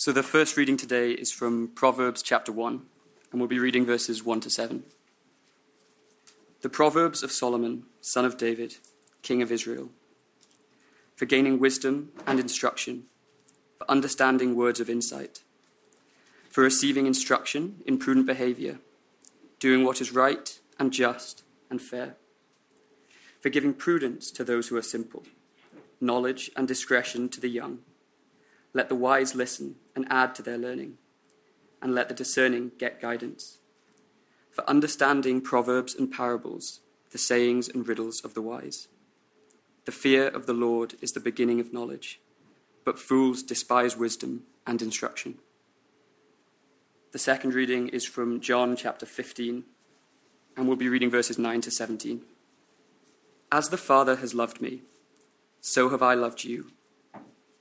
So the first reading today is from Proverbs chapter 1, and we'll be reading verses 1 to 7. The Proverbs of Solomon, son of David, king of Israel, for gaining wisdom and instruction, for understanding words of insight, for receiving instruction in prudent behavior, doing what is right and just and fair, for giving prudence to those who are simple, knowledge and discretion to the young. Let the wise listen and add to their learning, and let the discerning get guidance. For understanding proverbs and parables, the sayings and riddles of the wise. The fear of the Lord is the beginning of knowledge, but fools despise wisdom and instruction. The second reading is from John chapter 15, and we'll be reading verses 9 to 17. As the Father has loved me, so have I loved you.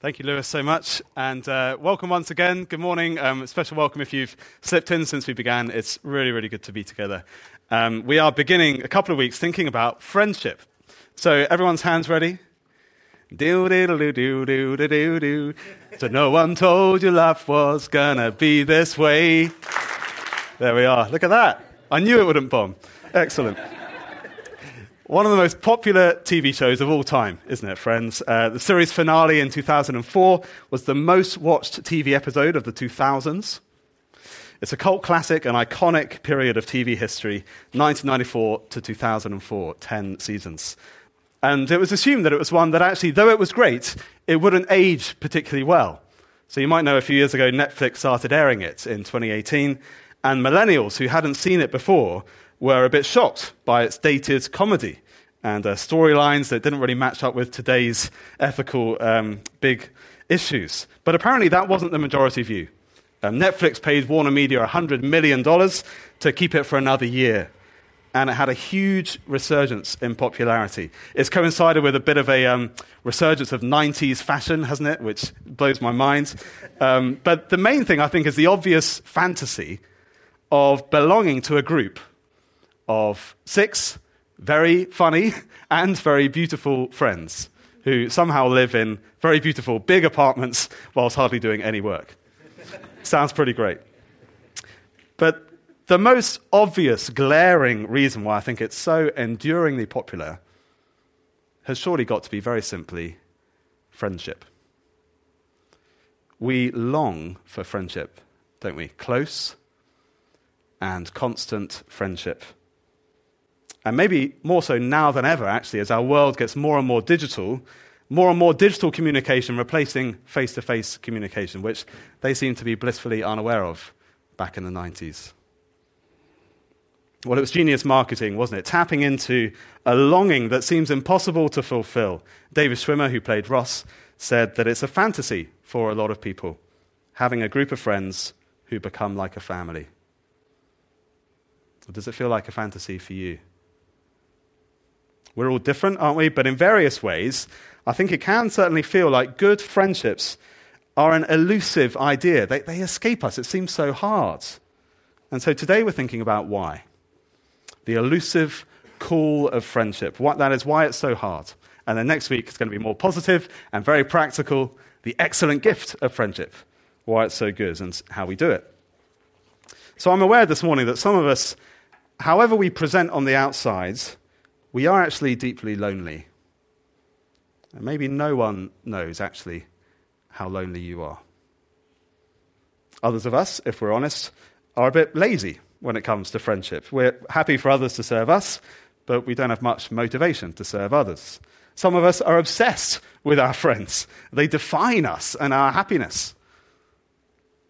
Thank you, Lewis, so much. And uh, welcome once again. Good morning. Um, special welcome if you've slipped in since we began. It's really, really good to be together. Um, we are beginning a couple of weeks thinking about friendship. So, everyone's hands ready? Do do do do do do do do. So no one told you life was gonna be this way. There we are. Look at that. I knew it wouldn't bomb. Excellent. One of the most popular TV shows of all time, isn't it, friends? Uh, the series finale in 2004 was the most watched TV episode of the 2000s. It's a cult classic, an iconic period of TV history, 1994 to 2004, 10 seasons. And it was assumed that it was one that actually, though it was great, it wouldn't age particularly well. So you might know a few years ago, Netflix started airing it in 2018, and millennials who hadn't seen it before were a bit shocked by its dated comedy and uh, storylines that didn't really match up with today's ethical um, big issues. But apparently, that wasn't the majority view. Um, Netflix paid Warner Media $100 million to keep it for another year. And it had a huge resurgence in popularity. It's coincided with a bit of a um, resurgence of 90s fashion, hasn't it? Which blows my mind. Um, but the main thing, I think, is the obvious fantasy of belonging to a group of six very funny and very beautiful friends who somehow live in very beautiful big apartments whilst hardly doing any work. Sounds pretty great. But the most obvious, glaring reason why I think it's so enduringly popular has surely got to be very simply friendship. We long for friendship, don't we? Close and constant friendship. And maybe more so now than ever, actually, as our world gets more and more digital, more and more digital communication replacing face to face communication, which they seem to be blissfully unaware of back in the 90s. Well, it was genius marketing, wasn't it? Tapping into a longing that seems impossible to fulfill. David Schwimmer, who played Ross, said that it's a fantasy for a lot of people, having a group of friends who become like a family. does it feel like a fantasy for you? We're all different, aren't we? But in various ways, I think it can certainly feel like good friendships are an elusive idea. They, they escape us. It seems so hard. And so today we're thinking about why. The elusive call of friendship. What that is, why it's so hard. And then next week it's going to be more positive and very practical. The excellent gift of friendship. Why it's so good and how we do it. So I'm aware this morning that some of us, however we present on the outside, we are actually deeply lonely. And maybe no one knows actually how lonely you are. Others of us, if we're honest, are a bit lazy when it comes to friendship. We're happy for others to serve us, but we don't have much motivation to serve others. Some of us are obsessed with our friends, they define us and our happiness.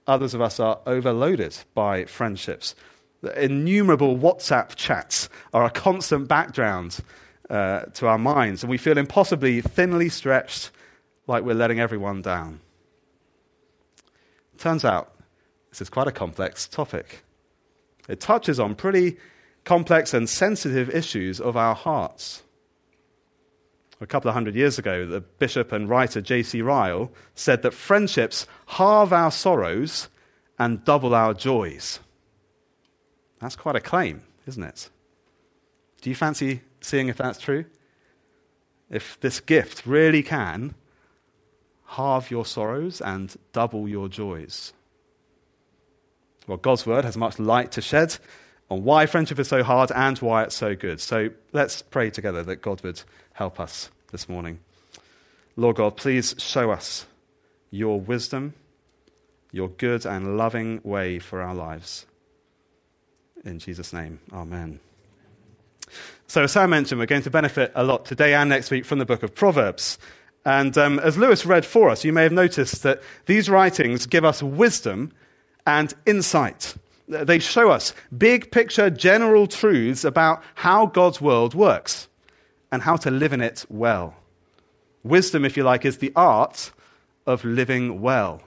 Others of us are overloaded by friendships. The innumerable WhatsApp chats are a constant background uh, to our minds, and we feel impossibly thinly stretched, like we're letting everyone down. Turns out this is quite a complex topic. It touches on pretty complex and sensitive issues of our hearts. A couple of hundred years ago, the bishop and writer J.C. Ryle said that friendships halve our sorrows and double our joys. That's quite a claim, isn't it? Do you fancy seeing if that's true? If this gift really can halve your sorrows and double your joys. Well, God's word has much light to shed on why friendship is so hard and why it's so good. So let's pray together that God would help us this morning. Lord God, please show us your wisdom, your good and loving way for our lives. In Jesus' name, amen. So, as Sam mentioned, we're going to benefit a lot today and next week from the book of Proverbs. And um, as Lewis read for us, you may have noticed that these writings give us wisdom and insight. They show us big picture, general truths about how God's world works and how to live in it well. Wisdom, if you like, is the art of living well,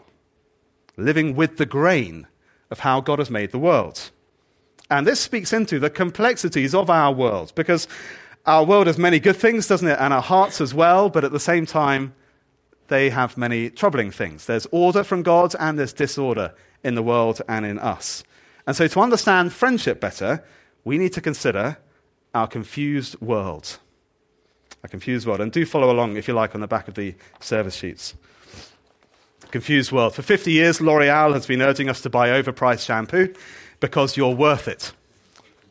living with the grain of how God has made the world. And this speaks into the complexities of our world because our world has many good things, doesn't it? And our hearts as well, but at the same time, they have many troubling things. There's order from God and there's disorder in the world and in us. And so, to understand friendship better, we need to consider our confused world. A confused world. And do follow along, if you like, on the back of the service sheets. Confused world. For 50 years, L'Oreal has been urging us to buy overpriced shampoo because you're worth it.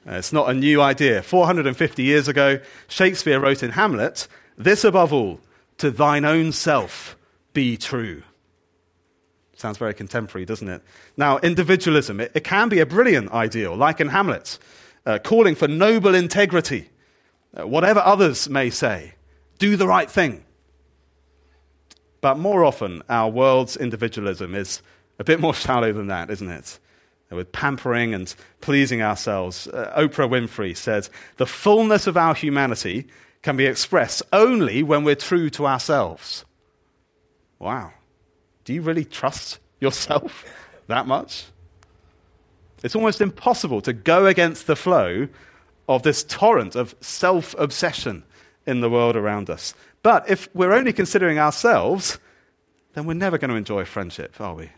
Uh, it's not a new idea. 450 years ago, Shakespeare wrote in Hamlet, This above all, to thine own self be true. Sounds very contemporary, doesn't it? Now, individualism, it, it can be a brilliant ideal, like in Hamlet, uh, calling for noble integrity. Uh, whatever others may say, do the right thing. But more often, our world's individualism is a bit more shallow than that, isn't it? With pampering and pleasing ourselves. Uh, Oprah Winfrey said, The fullness of our humanity can be expressed only when we're true to ourselves. Wow. Do you really trust yourself that much? It's almost impossible to go against the flow of this torrent of self obsession in the world around us. But if we're only considering ourselves, then we're never going to enjoy friendship, are we?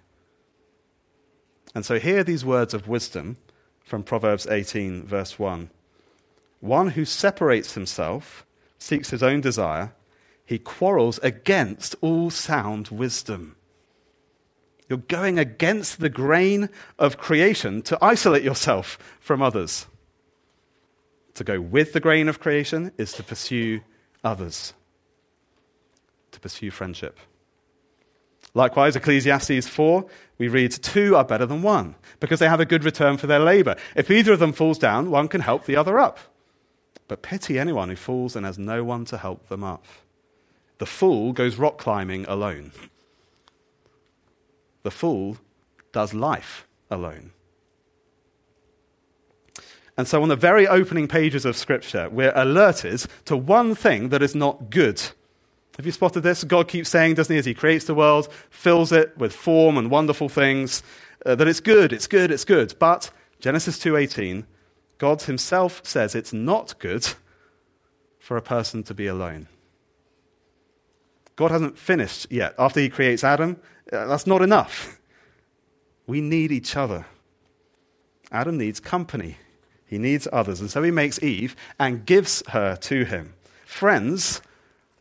And so hear these words of wisdom from Proverbs 18, verse 1. One who separates himself seeks his own desire, he quarrels against all sound wisdom. You're going against the grain of creation to isolate yourself from others. To go with the grain of creation is to pursue others, to pursue friendship. Likewise, Ecclesiastes 4, we read, Two are better than one, because they have a good return for their labor. If either of them falls down, one can help the other up. But pity anyone who falls and has no one to help them up. The fool goes rock climbing alone. The fool does life alone. And so, on the very opening pages of Scripture, we're alerted to one thing that is not good have you spotted this? God keeps saying, doesn't he, as he creates the world, fills it with form and wonderful things, uh, that it's good, it's good, it's good. But Genesis 2:18, God himself says it's not good for a person to be alone. God hasn't finished yet. After he creates Adam, uh, that's not enough. We need each other. Adam needs company. He needs others. And so he makes Eve and gives her to him. Friends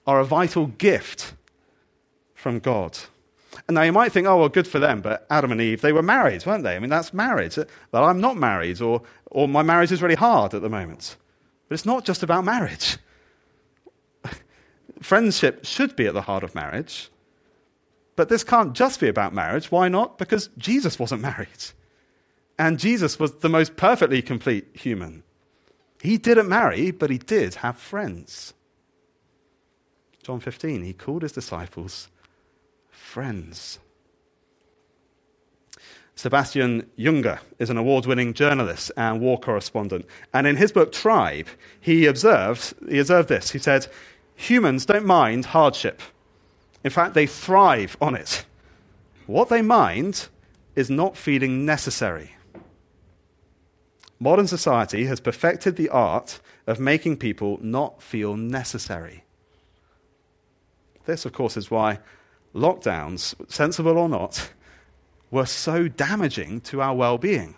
are a vital gift from God. And now you might think, oh, well, good for them, but Adam and Eve, they were married, weren't they? I mean, that's marriage. Uh, well, I'm not married, or, or my marriage is really hard at the moment. But it's not just about marriage. friendship should be at the heart of marriage. But this can't just be about marriage. Why not? Because Jesus wasn't married. And Jesus was the most perfectly complete human. He didn't marry, but he did have friends. John 15, he called his disciples friends. Sebastian Junger is an award winning journalist and war correspondent. And in his book Tribe, he observed, he observed this. He said, Humans don't mind hardship. In fact, they thrive on it. What they mind is not feeling necessary. Modern society has perfected the art of making people not feel necessary. This, of course, is why lockdowns, sensible or not, were so damaging to our well being.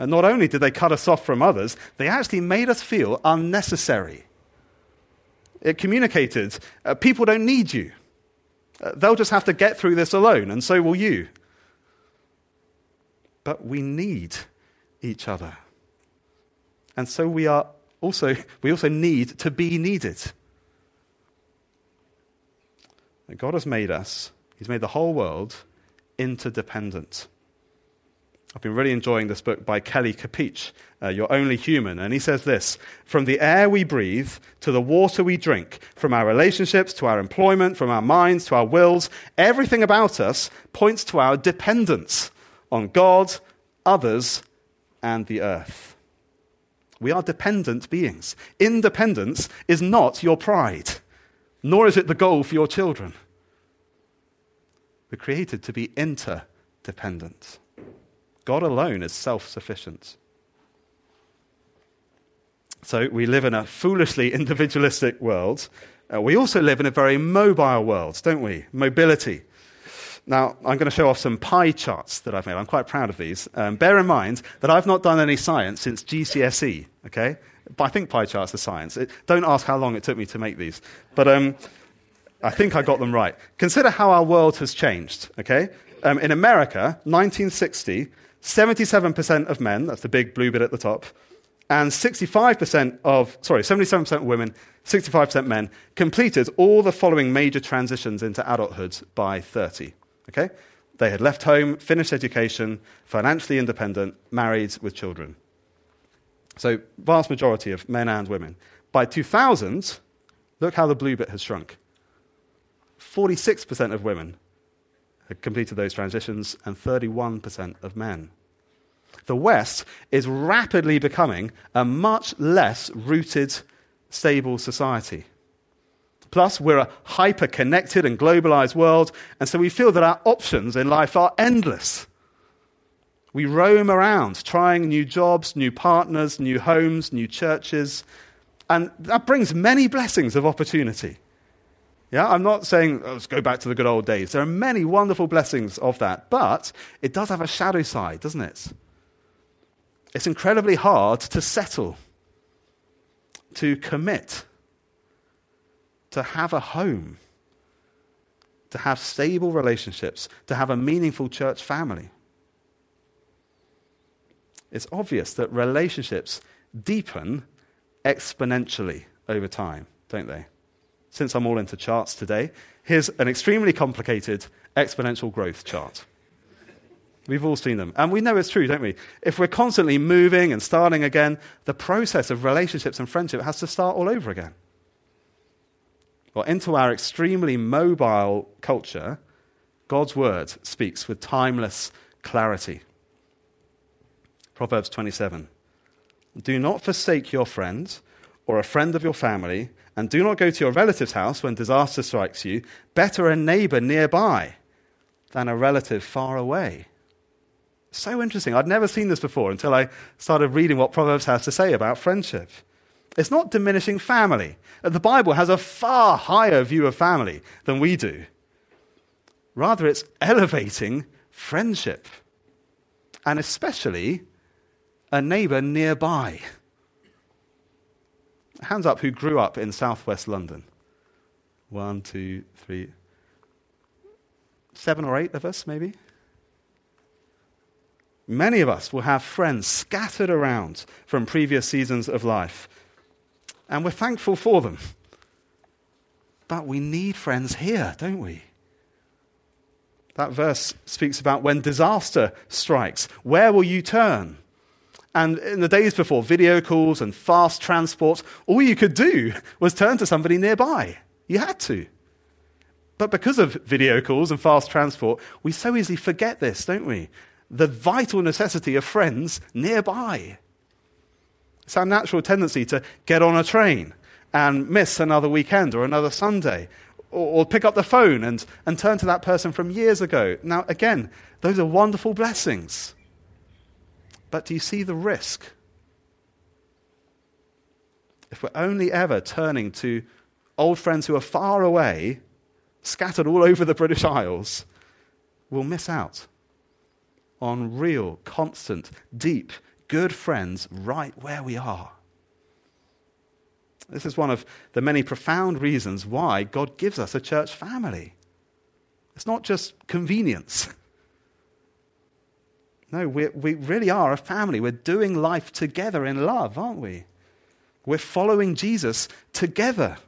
And not only did they cut us off from others, they actually made us feel unnecessary. It communicated uh, people don't need you. Uh, they'll just have to get through this alone, and so will you. But we need each other. And so we, are also, we also need to be needed. God has made us, He's made the whole world interdependent. I've been really enjoying this book by Kelly Kapic, uh, You're Only Human. And he says this From the air we breathe to the water we drink, from our relationships to our employment, from our minds to our wills, everything about us points to our dependence on God, others, and the earth. We are dependent beings. Independence is not your pride, nor is it the goal for your children. We're created to be interdependent. God alone is self sufficient. So we live in a foolishly individualistic world. Uh, we also live in a very mobile world, don't we? Mobility. Now, I'm going to show off some pie charts that I've made. I'm quite proud of these. Um, bear in mind that I've not done any science since GCSE, okay? But I think pie charts are science. It, don't ask how long it took me to make these. But um, I think I got them right. Consider how our world has changed, okay? Um, in America, 1960, 77% of men, that's the big blue bit at the top, and 65% of, sorry, 77% of women, 65% men, completed all the following major transitions into adulthood by 30, okay? They had left home, finished education, financially independent, married with children. So, vast majority of men and women. By 2000, look how the blue bit has shrunk. 46% of women had completed those transitions, and 31% of men. The West is rapidly becoming a much less rooted, stable society. Plus, we're a hyper connected and globalized world, and so we feel that our options in life are endless. We roam around trying new jobs, new partners, new homes, new churches, and that brings many blessings of opportunity. Yeah, I'm not saying oh, let's go back to the good old days. There are many wonderful blessings of that, but it does have a shadow side, doesn't it? It's incredibly hard to settle, to commit, to have a home, to have stable relationships, to have a meaningful church family. It's obvious that relationships deepen exponentially over time, don't they? since I'm all into charts today, here's an extremely complicated exponential growth chart. We've all seen them. And we know it's true, don't we? If we're constantly moving and starting again, the process of relationships and friendship has to start all over again. Well, into our extremely mobile culture, God's word speaks with timeless clarity. Proverbs 27 Do not forsake your friend or a friend of your family and do not go to your relative's house when disaster strikes you. Better a neighbor nearby than a relative far away. So interesting. I'd never seen this before until I started reading what Proverbs has to say about friendship. It's not diminishing family. The Bible has a far higher view of family than we do. Rather, it's elevating friendship, and especially a neighbor nearby hands up who grew up in southwest London. One, two, three, seven or eight of us, maybe. Many of us will have friends scattered around from previous seasons of life, and we're thankful for them. But we need friends here, don't we? That verse speaks about when disaster strikes. Where will you turn? And in the days before video calls and fast transport, all you could do was turn to somebody nearby. You had to. But because of video calls and fast transport, we so easily forget this, don't we? The vital necessity of friends nearby. It's our natural tendency to get on a train and miss another weekend or another Sunday, or, or, pick up the phone and, and turn to that person from years ago. Now, again, those are wonderful blessings. But do you see the risk? If we're only ever turning to old friends who are far away, scattered all over the British Isles, we'll miss out on real, constant, deep, good friends right where we are. This is one of the many profound reasons why God gives us a church family. It's not just convenience. No, we, we really are a family. We're doing life together in love, aren't we? We're following Jesus together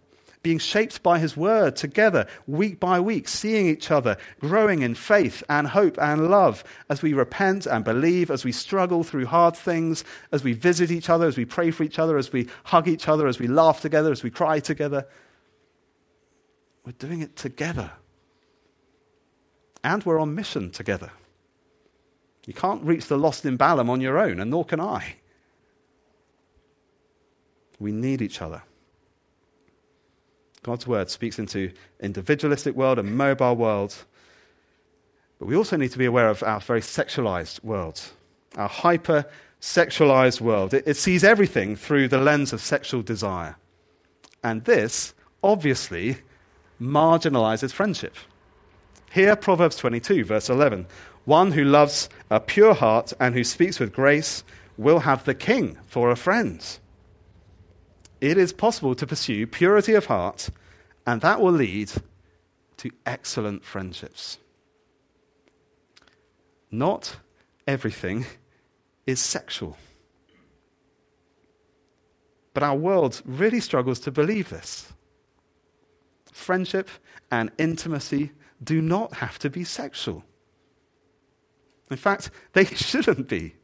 being shaped by His Word together, week by week, seeing each other, growing in faith and hope and love as we repent and believe, as we struggle through hard things, as we visit each other, as we pray for each other, as we hug each other, as we laugh together, as we cry together. We're doing it together. And we're on mission together. You can't reach the lost in Balham on your own, and nor can I. We need each other. God's word speaks into individualistic world and mobile world. But we also need to be aware of our very sexualized world, our hyper sexualized world. It, it sees everything through the lens of sexual desire. And this, obviously, marginalizes friendship. Here, Proverbs 22, verse 11 One who loves a pure heart and who speaks with grace will have the king for a friend it is possible to pursue purity of heart, and that will lead to excellent friendships. Not everything is sexual. But our world really struggles to believe this. Friendship and intimacy do not have to be sexual. In fact, they shouldn't be.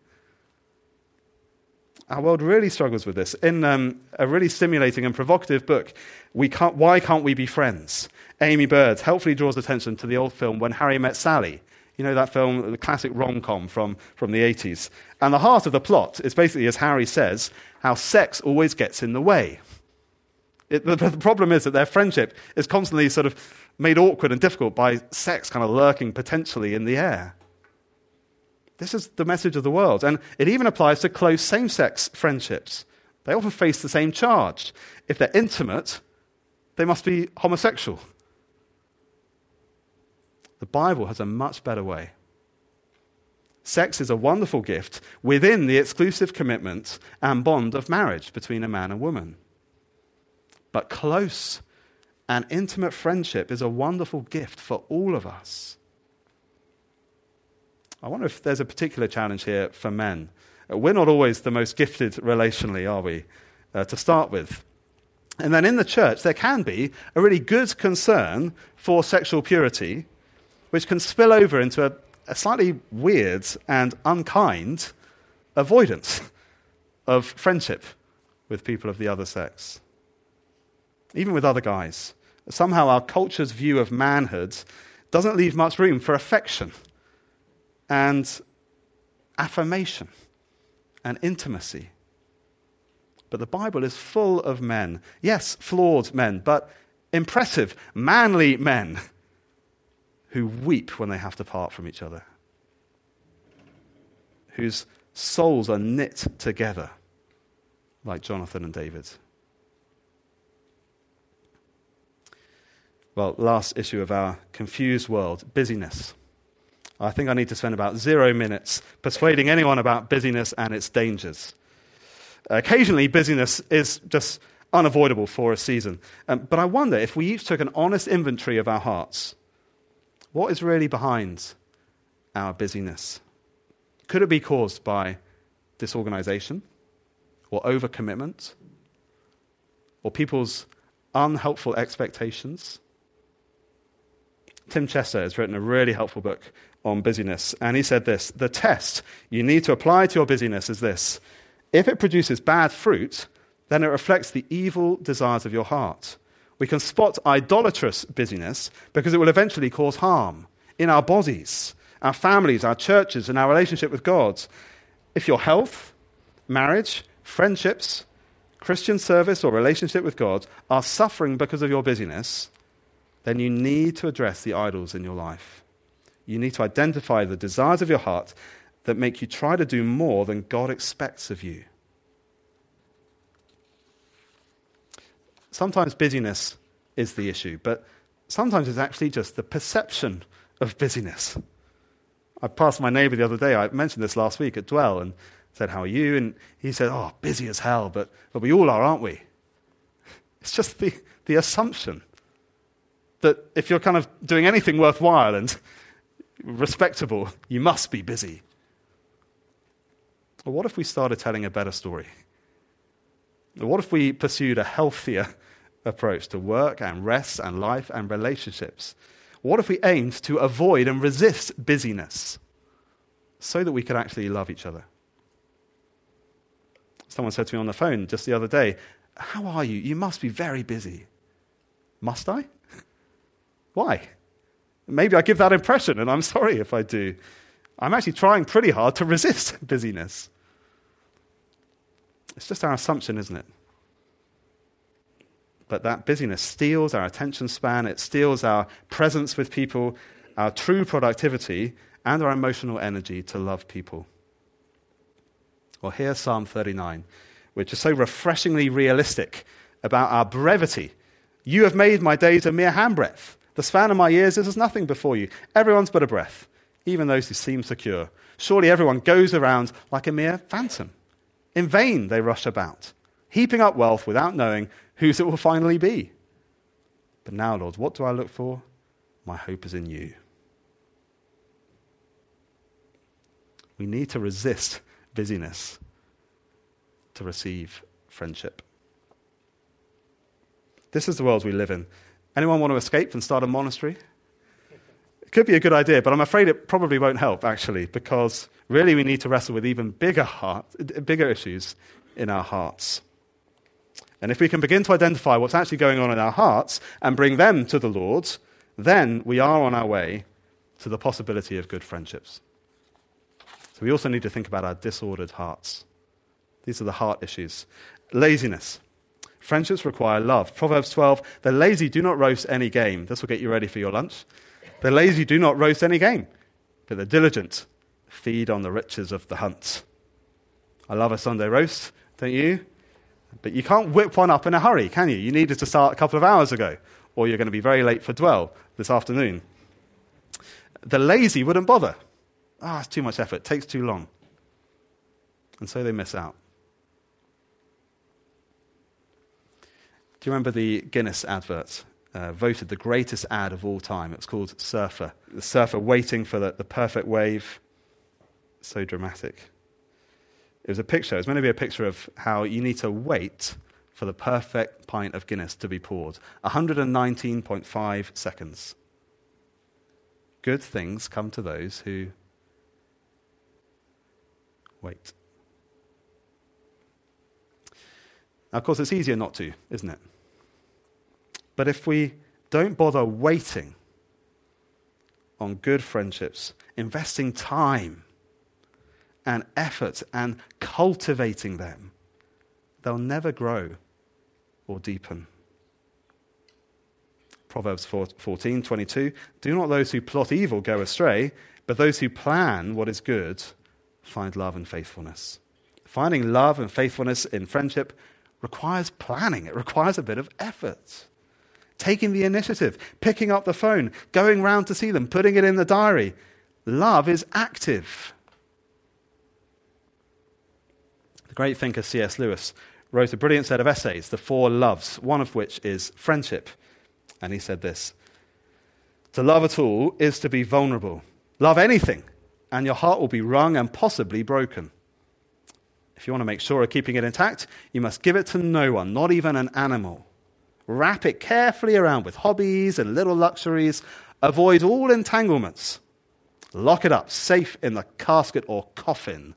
Our world really struggles with this. In um, a really stimulating and provocative book, we can't, Why Can't We Be Friends? Aimee Byrd helpfully draws attention to the old film When Harry Met Sally. You know that film, the classic rom com from, from the 80s. And the heart of the plot is basically, as Harry says, how sex always gets in the way. It, the, the problem is that their friendship is constantly sort of made awkward and difficult by sex kind of lurking potentially in the air. This is the message of the world. And it even applies to close same sex friendships. They often face the same charge. If they're intimate, they must be homosexual. The Bible has a much better way. Sex is a wonderful gift within the exclusive commitment and bond of marriage between a man and woman. But close and intimate friendship is a wonderful gift for all of us. I wonder if there's a particular challenge here for men. Uh, we're not always the most gifted relationally, are we, uh, to start with? And then in the church, there can be a really good concern for sexual purity, which can spill over into a, a slightly weird and unkind avoidance of friendship with people of the other sex, even with other guys. Somehow, our culture's view of manhood doesn't leave much room for affection and affirmation and intimacy. But the Bible is full of men. Yes, flawed men, but impressive, manly men who weep when they have to part from each other, whose souls are knit together, like Jonathan and David. Well, last issue of our confused world busyness. I think I need to spend about zero minutes persuading anyone about busyness and its dangers. Occasionally, busyness is just unavoidable for a season. Um, but I wonder if we each took an honest inventory of our hearts, what is really behind our busyness? Could it be caused by disorganization or overcommitment or people's unhelpful expectations. Tim Chester has written a really helpful book on busyness, and he said this The test you need to apply to your busyness is this if it produces bad fruit, then it reflects the evil desires of your heart. We can spot idolatrous busyness because it will eventually cause harm in our bodies, our families, our churches, and our relationship with God. If your health, marriage, friendships, Christian service, or relationship with God are suffering because of your busyness, then you need to address the idols in your life. You need to identify the desires of your heart that make you try to do more than God expects of you. Sometimes busyness is the issue, but sometimes it's actually just the perception of busyness. I passed my neighbor the other day. I mentioned this last week at Dwell and said, How are you? And he said, Oh, busy as hell, but, but we all are, aren't we? It's just the, the assumption that if you're kind of doing anything worthwhile and respectable, you must be busy. What if we started telling a better story? What if we pursued a healthier approach to work and rest and life and relationships? What if we aimed to avoid and resist busyness so that we could actually love each other? Someone said to me on the phone just the other day, How are you? You must be very busy. Must I? Why? Maybe I give that impression, and I'm sorry if I do. I'm actually trying pretty hard to resist busyness. It's just our assumption, isn't it? But that busyness steals our attention span, it steals our presence with people, our true productivity, and our emotional energy to love people. Well, here's Psalm 39, which is so refreshingly realistic about our brevity. You have made my days a mere handbreadth. The span of my years is as nothing before you. Everyone's but a breath, even those who seem secure. Surely everyone goes around like a mere phantom. In vain they rush about, heaping up wealth without knowing whose it will finally be. But now, Lord, what do I look for? My hope is in you. We need to resist busyness to receive friendship. This is the world we live in. Anyone want to escape and start a monastery? It could be a good idea, but I'm afraid it probably won't help, actually, because really we need to wrestle with even bigger, heart, bigger issues in our hearts. And if we can begin to identify what's actually going on in our hearts and bring them to the Lord, then we are on our way to the possibility of good friendships. So we also need to think about our disordered hearts. These are the heart issues. Laziness. Friendships require love. Proverbs 12 The lazy do not roast any game. This will get you ready for your lunch. The lazy do not roast any game, but the diligent feed on the riches of the hunt. I love a Sunday roast, don't you? But you can't whip one up in a hurry, can you? You needed to start a couple of hours ago, or you're going to be very late for dwell this afternoon. The lazy wouldn't bother. Ah, oh, it's too much effort, it takes too long. And so they miss out. Do you remember the Guinness advert? Uh, voted the greatest ad of all time. It's called Surfer. The surfer waiting for the, the perfect wave. So dramatic. It was a picture. It was meant to be a picture of how you need to wait for the perfect pint of Guinness to be poured 119.5 seconds. Good things come to those who wait. Now, of course, it's easier not to, isn't it? But if we don't bother waiting on good friendships, investing time and effort and cultivating them, they'll never grow or deepen. Proverbs 14, 22 Do not those who plot evil go astray, but those who plan what is good find love and faithfulness. Finding love and faithfulness in friendship requires planning, it requires a bit of effort taking the initiative, picking up the phone, going round to see them, putting it in the diary. Love is active. The great thinker C.S. Lewis wrote a brilliant set of essays, The Four Loves, one of which is friendship. And he said this To love at all is to be vulnerable. Love anything, and your heart will be wrung and possibly broken. If you want to make sure of keeping it intact, you must give it to no one, not even an animal Wrap it carefully around with hobbies and little luxuries. Avoid all entanglements. Lock it up safe in the casket or coffin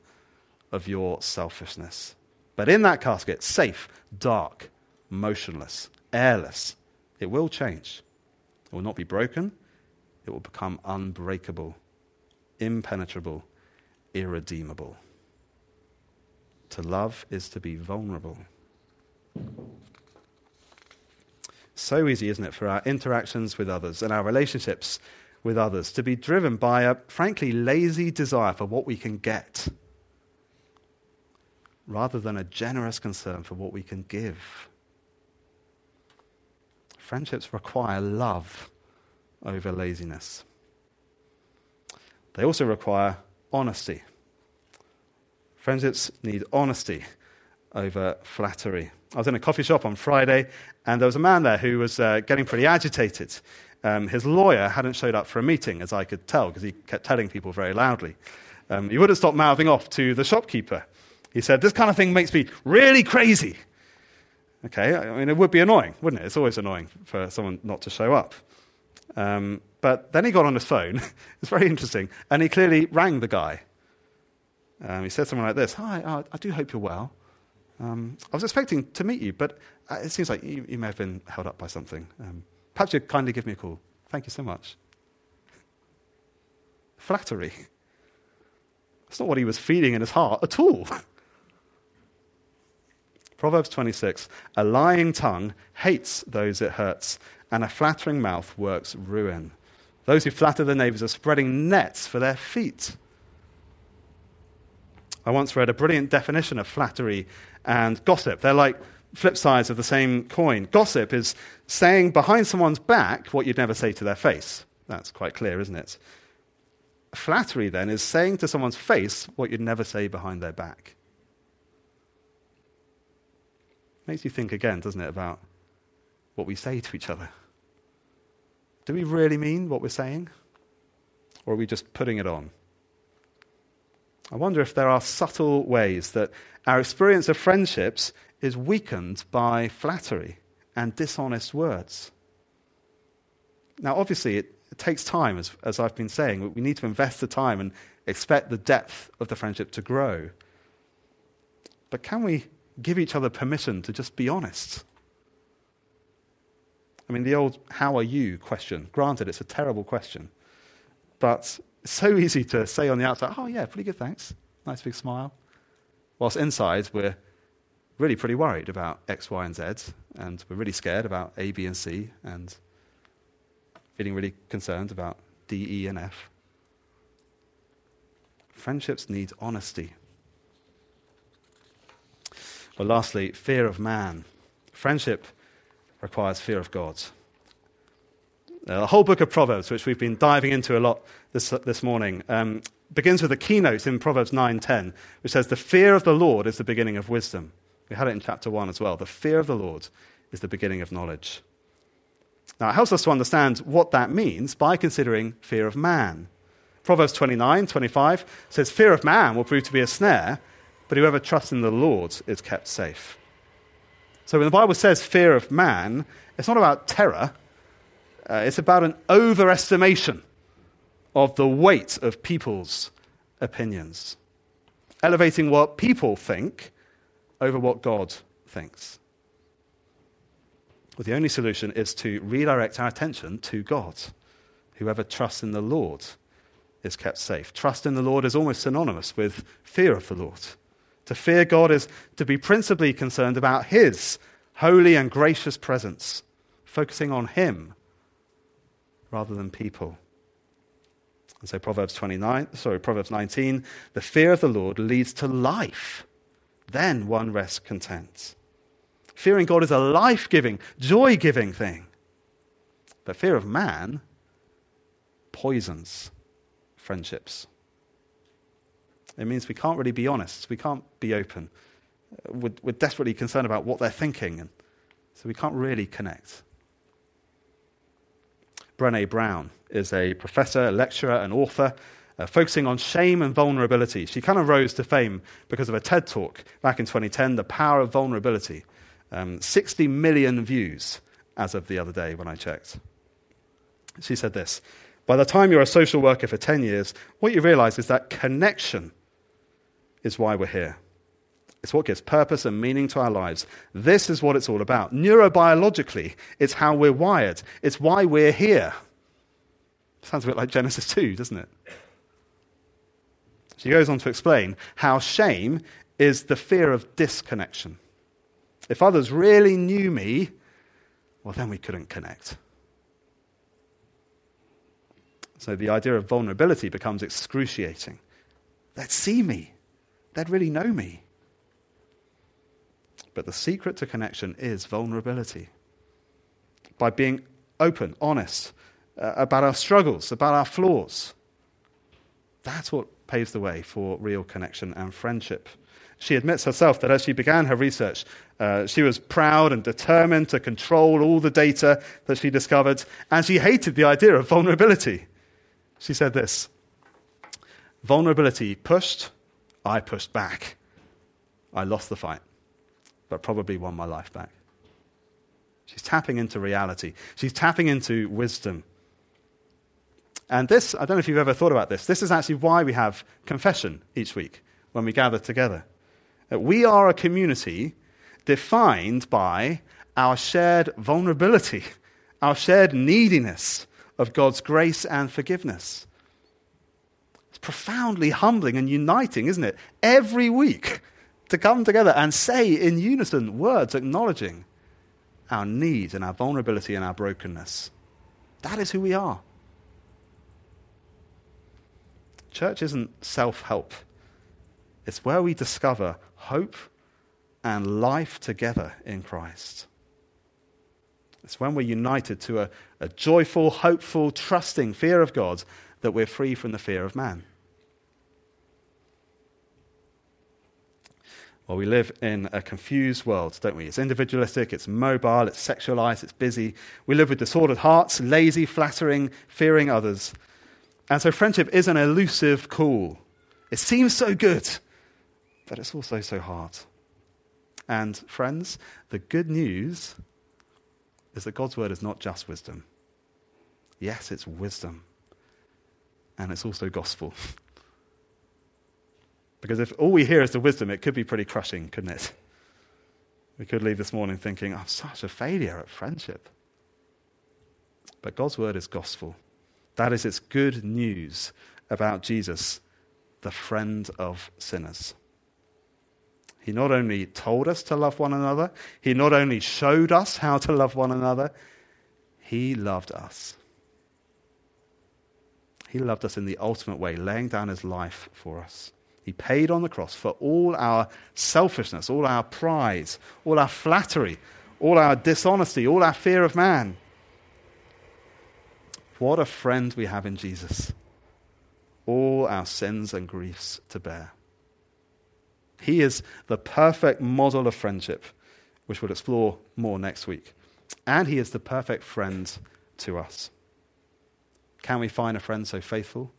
of your selfishness. But in that casket, safe, dark, motionless, airless, it will change. It will not be broken, it will become unbreakable, impenetrable, irredeemable. To love is to be vulnerable. So easy, isn't it, for our interactions with others and our relationships with others to be driven by a, frankly, lazy desire for what we can get rather than a generous concern for what we can give. Friendships require love over laziness. They also require honesty. Friendships need honesty over flattery. I was in a coffee shop on Friday, and there was a man there who was uh, getting pretty agitated. Um, his lawyer hadn't showed up for a meeting, as I could tell, because he kept telling people very loudly. Um, he wouldn't stop mouthing off to the shopkeeper. He said, This kind of thing makes me really crazy. Okay, I mean, it would be annoying, wouldn't it? It's always annoying for someone not to show up. Um, but then he got on his phone. it's very interesting. And he clearly rang the guy. Um, he said something like this Hi, uh, I do hope you're well. Um, I was expecting to meet you, but uh, it seems like you, you, may have been held up by something. Um, perhaps you'd kindly give me a call. Thank you so much. Flattery. That's not what he was feeling in his heart at all. Proverbs 26 A lying tongue hates those it hurts, and a flattering mouth works ruin. Those who flatter their neighbors are spreading nets for their feet. I once read a brilliant definition of flattery and gossip. They're like flip sides of the same coin. Gossip is saying behind someone's back what you'd never say to their face. That's quite clear, isn't it? Flattery, then, is saying to someone's face what you'd never say behind their back. Makes you think again, doesn't it, about what we say to each other. Do we really mean what we're saying? Or are we just putting it on? I wonder if there are subtle ways that our experience of friendships is weakened by flattery and dishonest words. Now, obviously, it, it takes time, as, as I've been saying. We need to invest the time and expect the depth of the friendship to grow. But can we give each other permission to just be honest? I mean, the old how are you question, granted, it's a terrible question, but it's so easy to say on the outside, oh, yeah, pretty good, thanks. Nice big smile. Whilst inside, we're really pretty worried about X, Y, and Z, and we're really scared about A, B, and C, and feeling really concerned about D, E, and F. Friendships need honesty. Well, lastly, fear of man. Friendship requires fear of God. Uh, the whole book of Proverbs, which we've been diving into a lot this, this morning, um, begins with a keynote in Proverbs 9:10, which says, "The fear of the Lord is the beginning of wisdom." We had it in chapter one as well. The fear of the Lord is the beginning of knowledge. Now, it helps us to understand what that means by considering fear of man. Proverbs 29, 25 says, Fear of man will prove to be a snare, but whoever trusts in the Lord is kept safe. So when the Bible says fear of man, it's not about terror, uh, it's about an overestimation of the weight of people's opinions, elevating what people think over what God thinks. Well, the only solution is to redirect our attention to God. Whoever trusts in the Lord is kept safe. Trust in the Lord is almost synonymous with fear of the Lord. To fear God is to be principally concerned about His holy and gracious presence, focusing on Him rather than people. And so Proverbs 29, sorry, Proverbs 19, the fear of the Lord leads to life. Then one rests content. Fearing God is a life giving, joy giving thing. But fear of man poisons friendships. It means we can't really be honest. We can't be open. We're, we're desperately concerned about what they're thinking, and so we can't really connect. Brene Brown is a professor, lecturer, and author uh, focusing on shame and vulnerability. She kind of rose to fame because of a TED talk back in 2010, The Power of Vulnerability. Um, 60 million views as of the other day when I checked. She said this By the time you're a social worker for 10 years, what you realize is that connection is why we're here. It's what gives purpose and meaning to our lives. This is what it's all about. Neurobiologically, it's how we're wired, it's why we're here. Sounds a bit like Genesis 2, doesn't it? She goes on to explain how shame is the fear of disconnection. If others really knew me, well, then we couldn't connect. So the idea of vulnerability becomes excruciating. They'd see me, they'd really know me. But the secret to connection is vulnerability. By being open, honest uh, about our struggles, about our flaws. That's what paves the way for real connection and friendship. She admits herself that as she began her research, uh, she was proud and determined to control all the data that she discovered, and she hated the idea of vulnerability. She said this Vulnerability pushed, I pushed back. I lost the fight, but probably won my life back. She's tapping into reality, she's tapping into wisdom. And this, I don't know if you've ever thought about this, this is actually why we have confession each week when we gather together. That we are a community defined by our shared vulnerability, our shared neediness of God's grace and forgiveness. It's profoundly humbling and uniting, isn't it? Every week to come together and say in unison words acknowledging our needs and our vulnerability and our brokenness. That is who we are. Church isn't self help, it's where we discover hope and life together in Christ. It's when we're united to a, a joyful, hopeful, trusting fear of God that we're free from the fear of man. Well, we live in a confused world, don't we? It's individualistic, it's mobile, it's sexualized, it's busy. We live with disordered hearts, lazy, flattering, fearing others. And so friendship is an elusive call. It seems so good, but it's also so hard. And friends, the good news is that God's word is not just wisdom. Yes, it's wisdom. And it's also gospel. because if all we hear is the wisdom, it could be pretty crushing, couldn't it? We could leave this morning thinking, I'm such a failure at friendship. But God's word is gospel. That is its good news about Jesus, the friend of sinners. He not only told us to love one another, he not only showed us how to love one another, he loved us. He loved us in the ultimate way, laying down his life for us. He paid on the cross for all our selfishness, all our pride, all our flattery, all our dishonesty, all our fear of man. What a friend we have in Jesus. All our sins and griefs to bear. He is the perfect model of friendship, which we'll explore more next week. And he is the perfect friend to us. Can we find a friend so faithful,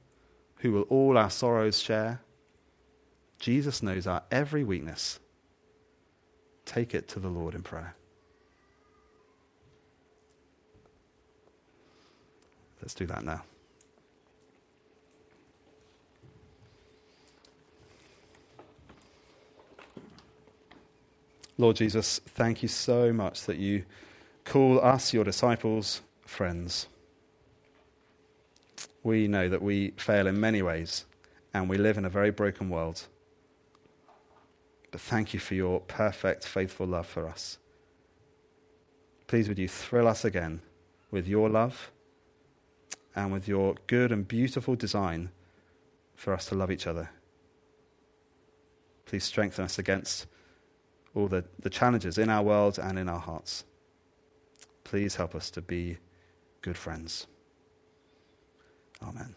who will all our sorrows share? Jesus knows our every weakness. Take it to the Lord in prayer. Let's do that now. Lord Jesus, thank you so much that you call us, your disciples, friends. We know that we fail in many ways and we live in a very broken world. But thank you for your perfect, faithful love for us. Please, would you thrill us again with your love and with your good and beautiful design for us to love each other. Please strengthen us against all the, the challenges in our world and in our hearts. Please help us to be good friends. Amen.